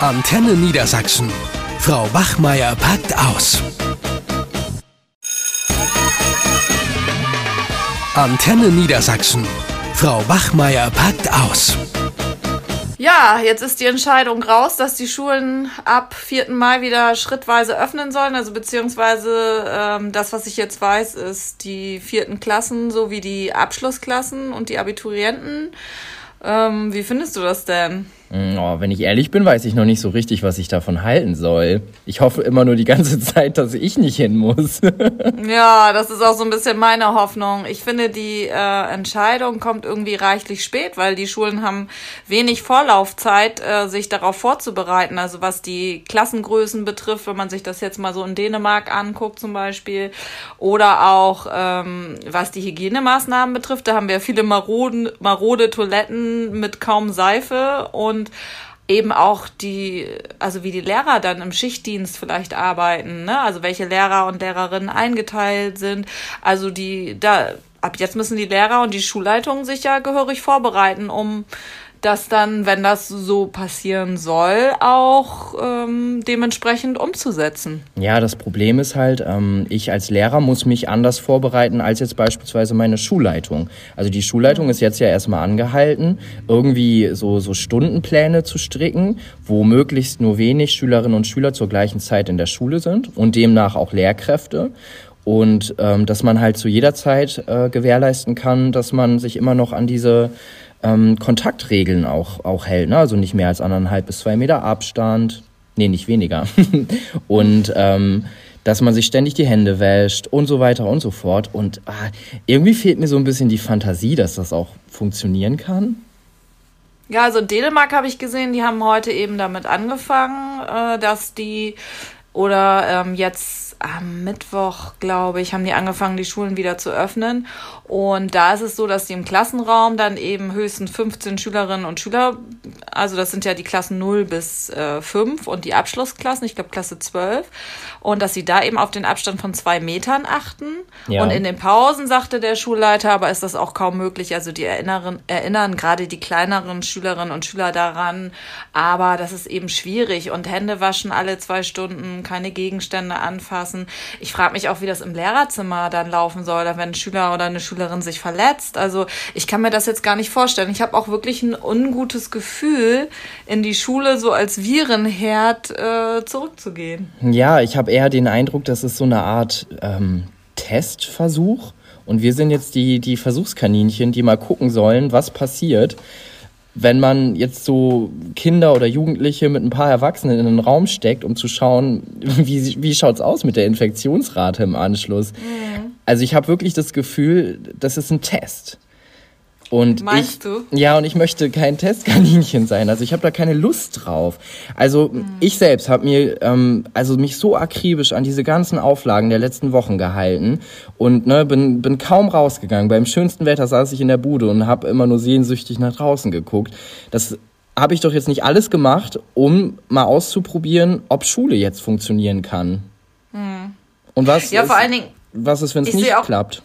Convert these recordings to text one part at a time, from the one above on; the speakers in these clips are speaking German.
Antenne Niedersachsen. Frau Wachmeier packt aus. Antenne Niedersachsen. Frau Wachmeier packt aus. Ja, jetzt ist die Entscheidung raus, dass die Schulen ab 4. Mai wieder schrittweise öffnen sollen. Also beziehungsweise ähm, das, was ich jetzt weiß, ist die vierten Klassen sowie die Abschlussklassen und die Abiturienten. Ähm, wie findest du das denn? Mm, oh, wenn ich ehrlich bin, weiß ich noch nicht so richtig, was ich davon halten soll. Ich hoffe immer nur die ganze Zeit, dass ich nicht hin muss. ja, das ist auch so ein bisschen meine Hoffnung. Ich finde, die äh, Entscheidung kommt irgendwie reichlich spät, weil die Schulen haben wenig Vorlaufzeit, äh, sich darauf vorzubereiten. Also was die Klassengrößen betrifft, wenn man sich das jetzt mal so in Dänemark anguckt zum Beispiel. Oder auch ähm, was die Hygienemaßnahmen betrifft. Da haben wir viele maroden, marode Toiletten mit kaum Seife und und eben auch die, also wie die Lehrer dann im Schichtdienst vielleicht arbeiten, ne? Also welche Lehrer und Lehrerinnen eingeteilt sind. Also die, da, ab jetzt müssen die Lehrer und die Schulleitungen sich ja gehörig vorbereiten, um das dann, wenn das so passieren soll, auch ähm, dementsprechend umzusetzen. Ja, das Problem ist halt, ähm, ich als Lehrer muss mich anders vorbereiten als jetzt beispielsweise meine Schulleitung. Also die Schulleitung ist jetzt ja erstmal angehalten, irgendwie so, so Stundenpläne zu stricken, wo möglichst nur wenig Schülerinnen und Schüler zur gleichen Zeit in der Schule sind und demnach auch Lehrkräfte und ähm, dass man halt zu jeder Zeit äh, gewährleisten kann, dass man sich immer noch an diese ähm, Kontaktregeln auch, auch hält. Ne? Also nicht mehr als anderthalb bis zwei Meter Abstand. Nee, nicht weniger. und ähm, dass man sich ständig die Hände wäscht und so weiter und so fort. Und ah, irgendwie fehlt mir so ein bisschen die Fantasie, dass das auch funktionieren kann. Ja, also Dänemark habe ich gesehen, die haben heute eben damit angefangen, äh, dass die oder ähm, jetzt am Mittwoch, glaube ich, haben die angefangen, die Schulen wieder zu öffnen. Und da ist es so, dass die im Klassenraum dann eben höchstens 15 Schülerinnen und Schüler, also das sind ja die Klassen 0 bis äh, 5 und die Abschlussklassen, ich glaube Klasse 12, und dass sie da eben auf den Abstand von zwei Metern achten. Ja. Und in den Pausen sagte der Schulleiter, aber ist das auch kaum möglich. Also die erinnern, erinnern gerade die kleineren Schülerinnen und Schüler daran, aber das ist eben schwierig und Hände waschen alle zwei Stunden, keine Gegenstände anfassen lassen. Ich frage mich auch, wie das im Lehrerzimmer dann laufen soll, wenn ein Schüler oder eine Schülerin sich verletzt. Also ich kann mir das jetzt gar nicht vorstellen. Ich habe auch wirklich ein ungutes Gefühl, in die Schule so als Virenherd äh, zurückzugehen. Ja, ich habe eher den Eindruck, dass es so eine Art ähm, Testversuch und wir sind jetzt die, die Versuchskaninchen, die mal gucken sollen, was passiert wenn man jetzt so Kinder oder Jugendliche mit ein paar Erwachsenen in einen Raum steckt, um zu schauen, wie, wie schaut's aus mit der Infektionsrate im Anschluss. Mhm. Also ich habe wirklich das Gefühl, das ist ein Test. Und Meinst ich, du? Ja, und ich möchte kein Testkaninchen sein. Also ich habe da keine Lust drauf. Also mhm. ich selbst habe mir ähm, also mich so akribisch an diese ganzen Auflagen der letzten Wochen gehalten und ne, bin, bin kaum rausgegangen. Beim schönsten Wetter saß ich in der Bude und habe immer nur sehnsüchtig nach draußen geguckt. Das habe ich doch jetzt nicht alles gemacht, um mal auszuprobieren, ob Schule jetzt funktionieren kann. Mhm. Und was ja, ist, vor allen Dingen, was ist, wenn es nicht klappt?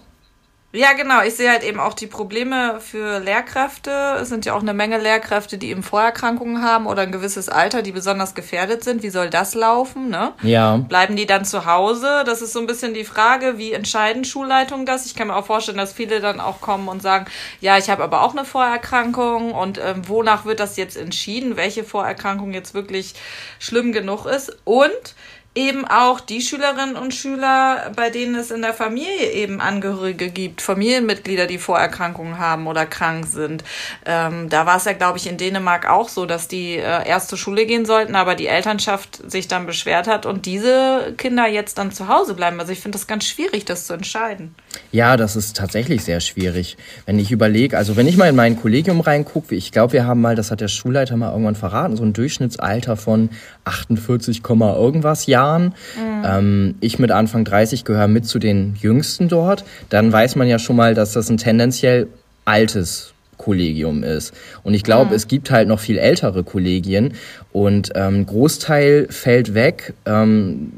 Ja, genau. Ich sehe halt eben auch die Probleme für Lehrkräfte. Es sind ja auch eine Menge Lehrkräfte, die eben Vorerkrankungen haben oder ein gewisses Alter, die besonders gefährdet sind. Wie soll das laufen? Ne? Ja. Bleiben die dann zu Hause? Das ist so ein bisschen die Frage, wie entscheiden Schulleitungen das? Ich kann mir auch vorstellen, dass viele dann auch kommen und sagen, ja, ich habe aber auch eine Vorerkrankung und ähm, wonach wird das jetzt entschieden, welche Vorerkrankung jetzt wirklich schlimm genug ist? Und eben auch die Schülerinnen und Schüler, bei denen es in der Familie eben Angehörige gibt, Familienmitglieder, die Vorerkrankungen haben oder krank sind. Ähm, da war es ja, glaube ich, in Dänemark auch so, dass die äh, erst zur Schule gehen sollten, aber die Elternschaft sich dann beschwert hat und diese Kinder jetzt dann zu Hause bleiben. Also ich finde das ganz schwierig, das zu entscheiden. Ja, das ist tatsächlich sehr schwierig. Wenn ich überlege, also wenn ich mal in mein Kollegium reingucke, ich glaube, wir haben mal, das hat der Schulleiter mal irgendwann verraten, so ein Durchschnittsalter von 48, irgendwas Jahren. Jahren. Mhm. Ähm, ich mit Anfang 30 gehöre mit zu den Jüngsten dort. Dann weiß man ja schon mal, dass das ein tendenziell altes Kollegium ist. Und ich glaube, mhm. es gibt halt noch viel ältere Kollegien und ähm, Großteil fällt weg. Ähm,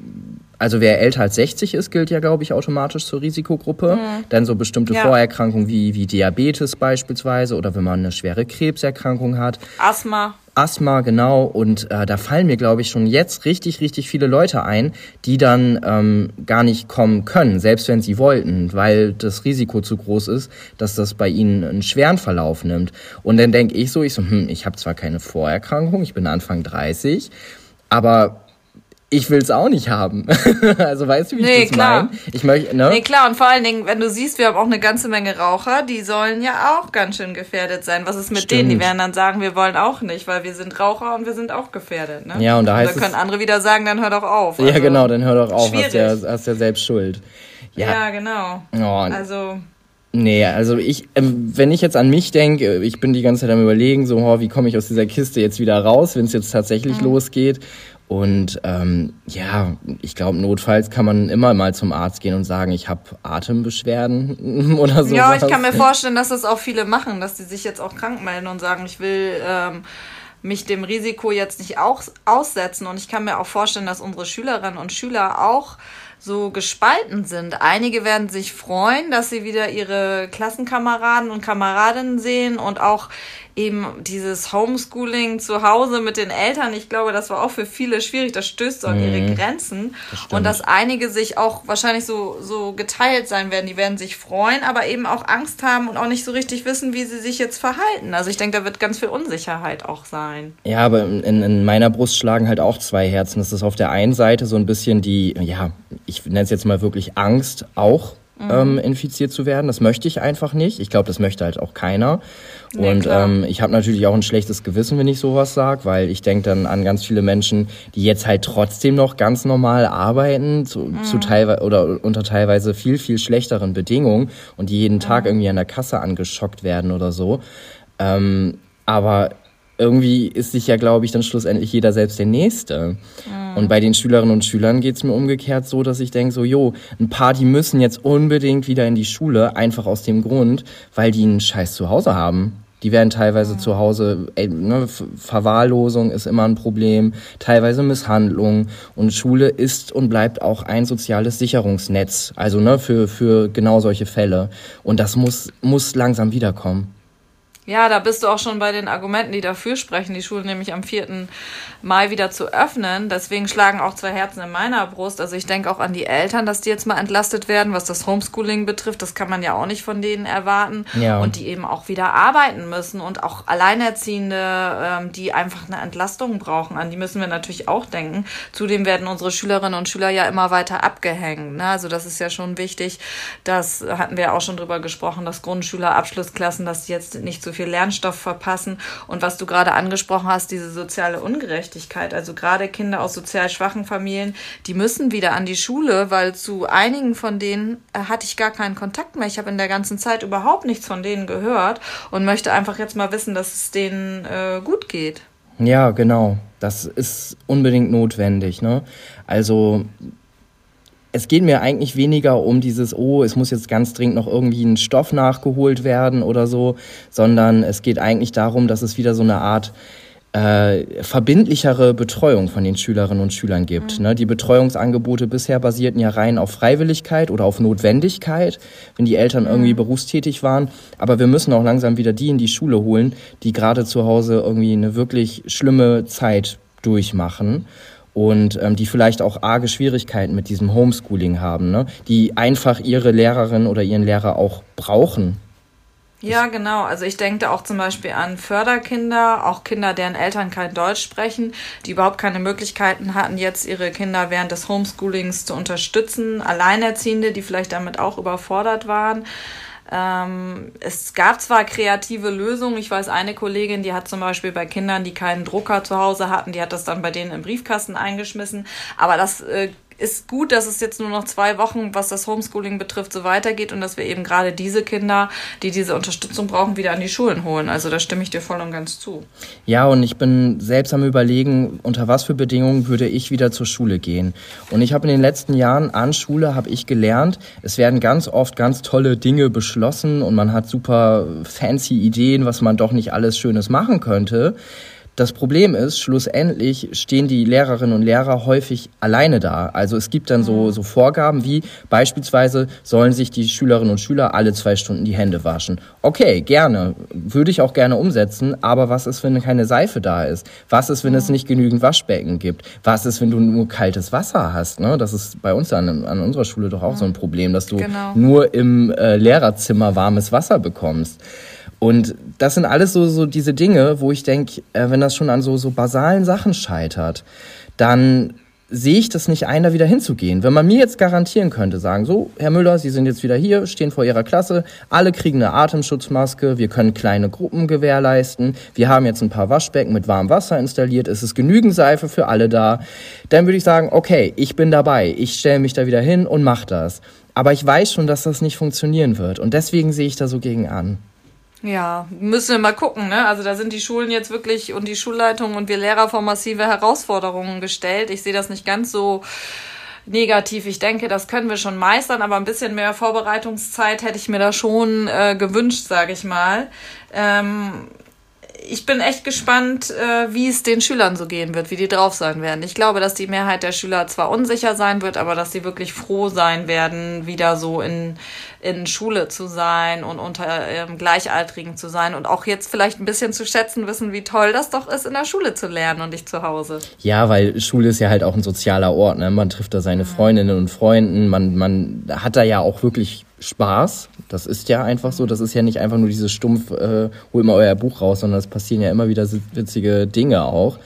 also wer älter als 60 ist, gilt ja, glaube ich, automatisch zur Risikogruppe. Mhm. Dann so bestimmte ja. Vorerkrankungen wie, wie Diabetes beispielsweise oder wenn man eine schwere Krebserkrankung hat. Asthma. Asthma, genau. Und äh, da fallen mir, glaube ich, schon jetzt richtig, richtig viele Leute ein, die dann ähm, gar nicht kommen können, selbst wenn sie wollten, weil das Risiko zu groß ist, dass das bei ihnen einen schweren Verlauf nimmt. Und dann denke ich so, ich so, hm, ich habe zwar keine Vorerkrankung, ich bin Anfang 30, aber ich will es auch nicht haben. also weißt du, wie nee, ich das meine? Ich möchte, ne? Nee, klar, und vor allen Dingen, wenn du siehst, wir haben auch eine ganze Menge Raucher, die sollen ja auch ganz schön gefährdet sein. Was ist mit Stimmt. denen? Die werden dann sagen, wir wollen auch nicht, weil wir sind Raucher und wir sind auch gefährdet. Ne? Ja, und da heißt und da können andere wieder sagen, dann hör doch auf. Also, ja, genau, dann hör doch auf, hast ja, hast ja selbst Schuld. Ja, ja genau. Oh, also Nee, also ich, ähm, wenn ich jetzt an mich denke, ich bin die ganze Zeit am überlegen, so, oh, wie komme ich aus dieser Kiste jetzt wieder raus, wenn es jetzt tatsächlich mhm. losgeht. Und ähm, ja, ich glaube, notfalls kann man immer mal zum Arzt gehen und sagen, ich habe Atembeschwerden oder so. Ja, ich kann mir vorstellen, dass das auch viele machen, dass die sich jetzt auch krank melden und sagen, ich will ähm, mich dem Risiko jetzt nicht auch aussetzen. Und ich kann mir auch vorstellen, dass unsere Schülerinnen und Schüler auch so gespalten sind. Einige werden sich freuen, dass sie wieder ihre Klassenkameraden und Kameradinnen sehen und auch eben dieses Homeschooling zu Hause mit den Eltern, ich glaube, das war auch für viele schwierig. Das stößt so an ihre mhm. Grenzen. Das und dass einige sich auch wahrscheinlich so, so geteilt sein werden. Die werden sich freuen, aber eben auch Angst haben und auch nicht so richtig wissen, wie sie sich jetzt verhalten. Also ich denke, da wird ganz viel Unsicherheit auch sein. Ja, aber in, in meiner Brust schlagen halt auch zwei Herzen. Das ist auf der einen Seite so ein bisschen die, ja, ich nenne es jetzt mal wirklich Angst auch mhm. ähm, infiziert zu werden. Das möchte ich einfach nicht. Ich glaube, das möchte halt auch keiner. Nee, und ähm, ich habe natürlich auch ein schlechtes Gewissen, wenn ich sowas sage, weil ich denke dann an ganz viele Menschen, die jetzt halt trotzdem noch ganz normal arbeiten, zu, mhm. zu teilweise oder unter teilweise viel, viel schlechteren Bedingungen und die jeden Tag irgendwie an der Kasse angeschockt werden oder so. Ähm, aber irgendwie ist sich ja, glaube ich, dann schlussendlich jeder selbst der Nächste. Mhm. Und bei den Schülerinnen und Schülern geht es mir umgekehrt so, dass ich denke, so, jo, ein paar, die müssen jetzt unbedingt wieder in die Schule, einfach aus dem Grund, weil die einen Scheiß zu Hause haben. Die werden teilweise mhm. zu Hause, ey, ne, Verwahrlosung ist immer ein Problem, teilweise Misshandlung. Und Schule ist und bleibt auch ein soziales Sicherungsnetz, also ne, für, für genau solche Fälle. Und das muss, muss langsam wiederkommen. Ja, da bist du auch schon bei den Argumenten, die dafür sprechen, die Schulen nämlich am 4. Mai wieder zu öffnen. Deswegen schlagen auch zwei Herzen in meiner Brust. Also ich denke auch an die Eltern, dass die jetzt mal entlastet werden, was das Homeschooling betrifft. Das kann man ja auch nicht von denen erwarten. Ja. Und die eben auch wieder arbeiten müssen und auch Alleinerziehende, ähm, die einfach eine Entlastung brauchen. An die müssen wir natürlich auch denken. Zudem werden unsere Schülerinnen und Schüler ja immer weiter abgehängt. Ne? Also das ist ja schon wichtig. Das hatten wir auch schon drüber gesprochen, dass Grundschüler, Abschlussklassen, dass die jetzt nicht zu viel Lernstoff verpassen. Und was du gerade angesprochen hast, diese soziale Ungerechtigkeit. Also gerade Kinder aus sozial schwachen Familien, die müssen wieder an die Schule, weil zu einigen von denen äh, hatte ich gar keinen Kontakt mehr. Ich habe in der ganzen Zeit überhaupt nichts von denen gehört und möchte einfach jetzt mal wissen, dass es denen äh, gut geht. Ja, genau. Das ist unbedingt notwendig. Ne? Also es geht mir eigentlich weniger um dieses, oh, es muss jetzt ganz dringend noch irgendwie ein Stoff nachgeholt werden oder so, sondern es geht eigentlich darum, dass es wieder so eine Art äh, verbindlichere Betreuung von den Schülerinnen und Schülern gibt. Mhm. Ne? Die Betreuungsangebote bisher basierten ja rein auf Freiwilligkeit oder auf Notwendigkeit, wenn die Eltern mhm. irgendwie berufstätig waren. Aber wir müssen auch langsam wieder die in die Schule holen, die gerade zu Hause irgendwie eine wirklich schlimme Zeit durchmachen und ähm, die vielleicht auch arge Schwierigkeiten mit diesem Homeschooling haben, ne? die einfach ihre Lehrerin oder ihren Lehrer auch brauchen. Ja, genau. Also ich denke auch zum Beispiel an Förderkinder, auch Kinder, deren Eltern kein Deutsch sprechen, die überhaupt keine Möglichkeiten hatten, jetzt ihre Kinder während des Homeschoolings zu unterstützen. Alleinerziehende, die vielleicht damit auch überfordert waren. Ähm, es gab zwar kreative Lösungen. Ich weiß, eine Kollegin, die hat zum Beispiel bei Kindern, die keinen Drucker zu Hause hatten, die hat das dann bei denen im Briefkasten eingeschmissen. Aber das äh, ist gut, dass es jetzt nur noch zwei Wochen, was das Homeschooling betrifft, so weitergeht und dass wir eben gerade diese Kinder, die diese Unterstützung brauchen, wieder an die Schulen holen. Also da stimme ich dir voll und ganz zu. Ja, und ich bin selbst am Überlegen, unter was für Bedingungen würde ich wieder zur Schule gehen. Und ich habe in den letzten Jahren an Schule habe ich gelernt, es werden ganz oft ganz tolle Dinge beschlossen und man hat super fancy Ideen, was man doch nicht alles Schönes machen könnte. Das Problem ist, schlussendlich stehen die Lehrerinnen und Lehrer häufig alleine da. Also es gibt dann so, so Vorgaben wie beispielsweise sollen sich die Schülerinnen und Schüler alle zwei Stunden die Hände waschen. Okay, gerne. Würde ich auch gerne umsetzen. Aber was ist, wenn keine Seife da ist? Was ist, wenn es nicht genügend Waschbecken gibt? Was ist, wenn du nur kaltes Wasser hast? Ne? Das ist bei uns an, an unserer Schule doch auch so ein Problem, dass du Genau. nur im äh, Lehrerzimmer warmes Wasser bekommst. Und das sind alles so, so diese Dinge, wo ich denke, äh, wenn das schon an so, so basalen Sachen scheitert, dann sehe ich das nicht ein, da wieder hinzugehen. Wenn man mir jetzt garantieren könnte, sagen, so, Herr Müller, Sie sind jetzt wieder hier, stehen vor Ihrer Klasse, alle kriegen eine Atemschutzmaske, wir können kleine Gruppen gewährleisten, wir haben jetzt ein paar Waschbecken mit warmem Wasser installiert, es ist genügend Seife für alle da, dann würde ich sagen, okay, ich bin dabei, ich stelle mich da wieder hin und mache das. Aber ich weiß schon, dass das nicht funktionieren wird und deswegen sehe ich da so gegen an. Ja, müssen wir mal gucken, ne? Also da sind die Schulen jetzt wirklich und die Schulleitung und wir Lehrer vor massive Herausforderungen gestellt. Ich sehe das nicht ganz so negativ. Ich denke, das können wir schon meistern, aber ein bisschen mehr Vorbereitungszeit hätte ich mir da schon äh, gewünscht, sage ich mal. Ähm, ich bin echt gespannt, äh, wie es den Schülern so gehen wird, wie die drauf sein werden. Ich glaube, dass die Mehrheit der Schüler zwar unsicher sein wird, aber dass sie wirklich froh sein werden, wieder so in, in Schule zu sein und unter ähm, Gleichaltrigen zu sein und auch jetzt vielleicht ein bisschen zu schätzen wissen, wie toll das doch ist, in der Schule zu lernen und nicht zu Hause. Ja, weil Schule ist ja halt auch ein sozialer Ort. Ne? Man trifft da seine Freundinnen und Freunden. Man, man hat da ja auch wirklich Spaß. Das ist ja einfach so. Das ist ja nicht einfach nur dieses stumpf, äh, hol mal euer Buch raus, sondern es passieren ja immer wieder witzige Dinge auch.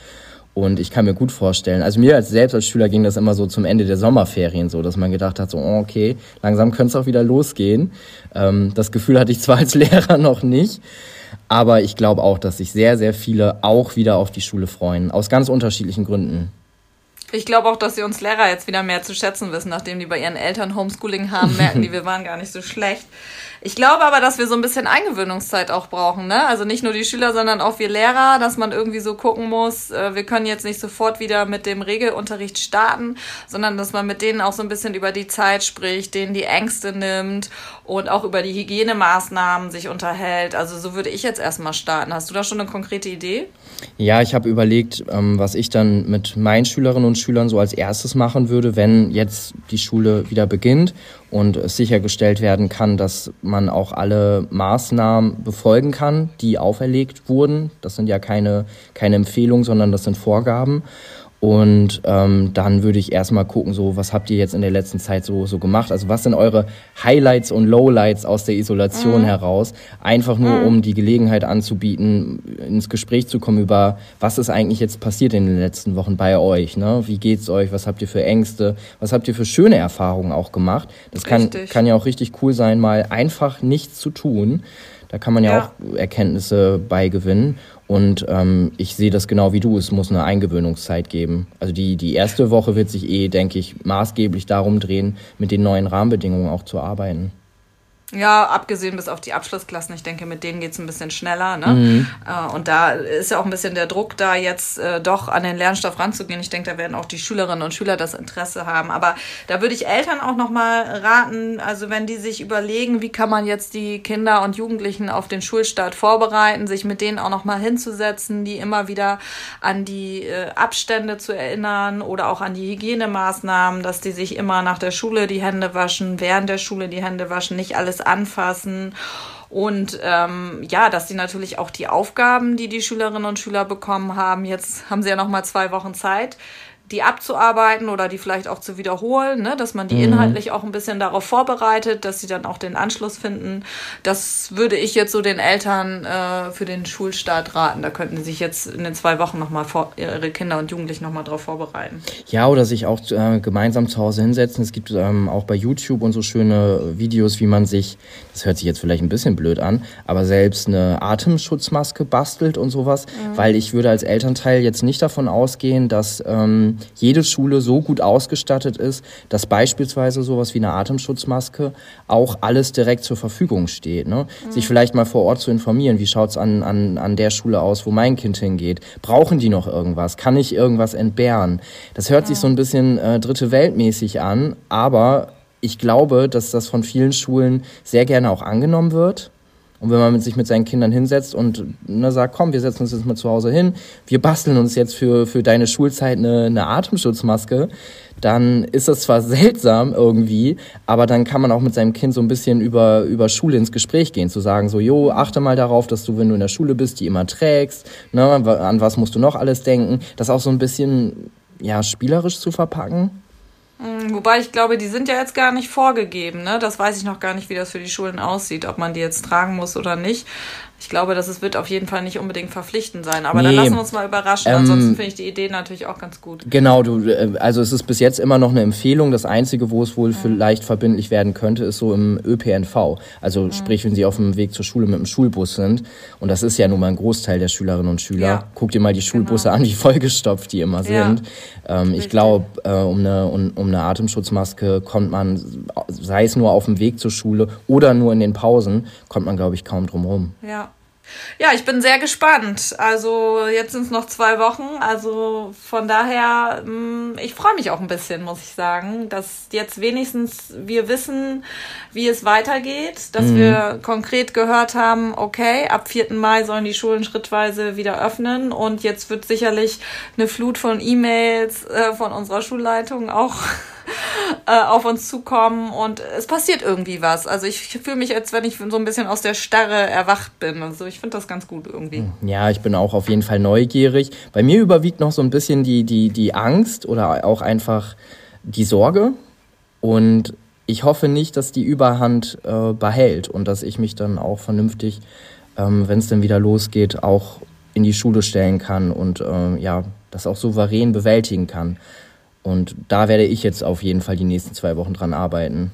Und ich kann mir gut vorstellen, also mir als selbst als Schüler ging das immer so zum Ende der Sommerferien so, dass man gedacht hat, so, oh, okay, langsam könnte es auch wieder losgehen. Ähm, das Gefühl hatte ich zwar als Lehrer noch nicht, aber ich glaube auch, dass sich sehr, sehr viele auch wieder auf die Schule freuen, aus ganz unterschiedlichen Gründen. Ich glaube auch, dass sie uns Lehrer jetzt wieder mehr zu schätzen wissen, nachdem die bei ihren Eltern Homeschooling haben, merken die, wir waren gar nicht so schlecht. Ich glaube aber, dass wir so ein bisschen Eingewöhnungszeit auch brauchen, ne? Also nicht nur die Schüler, sondern auch wir Lehrer, dass man irgendwie so gucken muss, äh, wir können jetzt nicht sofort wieder mit dem Regelunterricht starten, sondern dass man mit denen auch so ein bisschen über die Zeit spricht, denen die Ängste nimmt und auch über die Hygienemaßnahmen sich unterhält. Also so würde ich jetzt erstmal starten. Hast du da schon eine konkrete Idee? Ja, ich habe überlegt, ähm, was ich dann mit meinen Schülerinnen und Schülern so als erstes machen würde, wenn jetzt die Schule wieder beginnt und es sichergestellt werden kann, dass man auch alle Maßnahmen befolgen kann, die auferlegt wurden. Das sind ja keine, keine Empfehlungen, sondern das sind Vorgaben. Und ähm, dann würde ich erstmal gucken, so was habt ihr jetzt in der letzten Zeit so, so gemacht? Also was sind eure Highlights und Lowlights aus der Isolation mhm. heraus? Einfach nur, mhm. um die Gelegenheit anzubieten, ins Gespräch zu kommen über, was ist eigentlich jetzt passiert in den letzten Wochen bei euch? Ne? Wie geht's euch? Was habt ihr für Ängste? Was habt ihr für schöne Erfahrungen auch gemacht? Das kann, kann ja auch richtig cool sein, mal einfach nichts zu tun. Da kann man ja, ja. auch Erkenntnisse beigewinnen. Und ähm, ich sehe das genau wie du. Es muss eine Eingewöhnungszeit geben. Also die, die erste Woche wird sich eh, denke ich, maßgeblich darum drehen, mit den neuen Rahmenbedingungen auch zu arbeiten. Ja, abgesehen bis auf die Abschlussklassen. Ich denke, mit denen geht's ein bisschen schneller. Ne? Mhm. Äh, und da ist ja auch ein bisschen der Druck da, jetzt äh, doch an den Lernstoff ranzugehen. Ich denke, da werden auch die Schülerinnen und Schüler das Interesse haben. Aber da würde ich Eltern auch nochmal raten, also wenn die sich überlegen, wie kann man jetzt die Kinder und Jugendlichen auf den Schulstart vorbereiten, sich mit denen auch nochmal hinzusetzen, die immer wieder an die äh, Abstände zu erinnern oder auch an die Hygienemaßnahmen, dass die sich immer nach der Schule die Hände waschen, während der Schule die Hände waschen, nicht alles alles anfassen. Und ähm, ja, dass sie natürlich auch die Aufgaben, die die Schülerinnen und Schüler bekommen haben, jetzt haben sie ja noch mal zwei Wochen Zeit, die abzuarbeiten oder die vielleicht auch zu wiederholen, ne? dass man die mhm. inhaltlich auch ein bisschen darauf vorbereitet, dass sie dann auch den Anschluss finden. Das würde ich jetzt so den Eltern äh, für den Schulstart raten. Da könnten sie sich jetzt in den zwei Wochen nochmal ihre Kinder und Jugendlichen nochmal darauf vorbereiten. Ja, oder sich auch äh, gemeinsam zu Hause hinsetzen. Es gibt ähm, auch bei YouTube und so schöne Videos, wie man sich, das hört sich jetzt vielleicht ein bisschen blöd an, aber selbst eine Atemschutzmaske bastelt und sowas, mhm. weil ich würde als Elternteil jetzt nicht davon ausgehen, dass ähm, jede Schule so gut ausgestattet ist, dass beispielsweise sowas wie eine Atemschutzmaske auch alles direkt zur Verfügung steht. Ne? Mhm. Sich vielleicht mal vor Ort zu informieren, wie schaut's an, an, an der Schule aus, wo mein Kind hingeht. Brauchen die noch irgendwas? Kann ich irgendwas entbehren? Das hört ja. sich so ein bisschen äh, dritte Weltmäßig an, aber ich glaube, dass das von vielen Schulen sehr gerne auch angenommen wird Und wenn man sich mit seinen Kindern hinsetzt und ne, sagt, komm, wir setzen uns jetzt mal zu Hause hin, wir basteln uns jetzt für, für deine Schulzeit eine, eine Atemschutzmaske, dann ist das zwar seltsam irgendwie, aber dann kann man auch mit seinem Kind so ein bisschen über, über Schule ins Gespräch gehen, zu sagen, so, jo, achte mal darauf, dass du, wenn du in der Schule bist, die immer trägst, ne, an was musst du noch alles denken, das auch so ein bisschen, ja, spielerisch zu verpacken. Hm, wobei ich glaube, die sind ja jetzt gar nicht vorgegeben. Ne? Das weiß ich noch gar nicht, wie das für die Schulen aussieht, ob man die jetzt tragen muss oder nicht. Ich glaube, dass es wird auf jeden Fall nicht unbedingt verpflichtend sein. Aber nee. dann lassen wir uns mal überraschen. Ähm, Ansonsten finde ich die Idee natürlich auch ganz gut. Genau, du, äh, also es ist bis jetzt immer noch eine Empfehlung. Das Einzige, wo es wohl mhm. vielleicht verbindlich werden könnte, ist so im ÖPNV. Also mhm. sprich, wenn sie auf dem Weg zur Schule mit dem Schulbus sind. Und das ist ja nun mal ein Großteil der Schülerinnen und Schüler. Ja. Guck dir mal die Schulbusse genau. an, wie vollgestopft die immer ja. sind. Ähm, ich glaube, äh, um, eine, um, um eine Atemschutzmaske kommt man, sei es nur auf dem Weg zur Schule oder nur in den Pausen, kommt man, glaube ich, kaum drum rum. Ja. Ja, ich bin sehr gespannt. Also jetzt sind es noch zwei Wochen. Also von daher, mm, ich freue mich auch ein bisschen, muss ich sagen, dass jetzt wenigstens wir wissen, wie es weitergeht, dass mhm. wir konkret gehört haben, okay, ab 4. Mai sollen die Schulen schrittweise wieder öffnen und jetzt wird sicherlich eine Flut von E-Mails äh, von unserer Schulleitung auch äh, auf uns zukommen und es passiert irgendwie was. Also ich fühle mich, als wenn ich so ein bisschen aus der Starre erwacht bin. Also ich finde das ganz gut irgendwie. Hm, ja, ich bin auch auf jeden Fall neugierig. Bei mir überwiegt noch so ein bisschen die, die, die Angst oder auch einfach die Sorge. Und ich hoffe nicht, dass die Überhand äh, behält und dass ich mich dann auch vernünftig, ähm, wenn es dann wieder losgeht, auch in die Schule stellen kann und äh, ja, das auch souverän bewältigen kann. Und da werde ich jetzt auf jeden Fall die nächsten zwei Wochen dran arbeiten.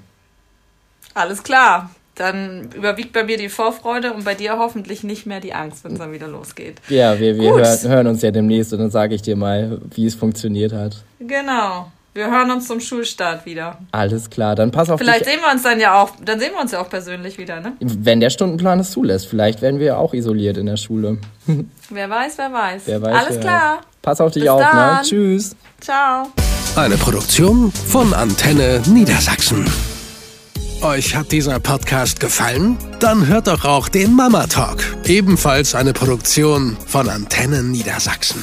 Alles klar. Dann überwiegt bei mir die Vorfreude und bei dir hoffentlich nicht mehr die Angst, wenn es dann wieder losgeht. Ja, wir, wir hören, hören, uns ja demnächst und dann sage ich dir mal, wie es funktioniert hat. Genau. Wir hören uns zum Schulstart wieder. Alles klar, dann pass auf Vielleicht dich. sehen wir uns dann ja auch, dann sehen wir uns ja auch persönlich wieder, ne? Wenn der Stundenplan es zulässt. Vielleicht werden wir ja auch isoliert in der Schule. Wer weiß, wer weiß. Wer weiß Alles klar. Weiß. Pass auf dich Bis auf, ne? dann. ne? Tschüss. Ciao. Eine Produktion von Antenne Niedersachsen. Euch hat dieser Podcast gefallen? Dann hört doch auch den Mama Talk, ebenfalls eine Produktion von Antenne Niedersachsen.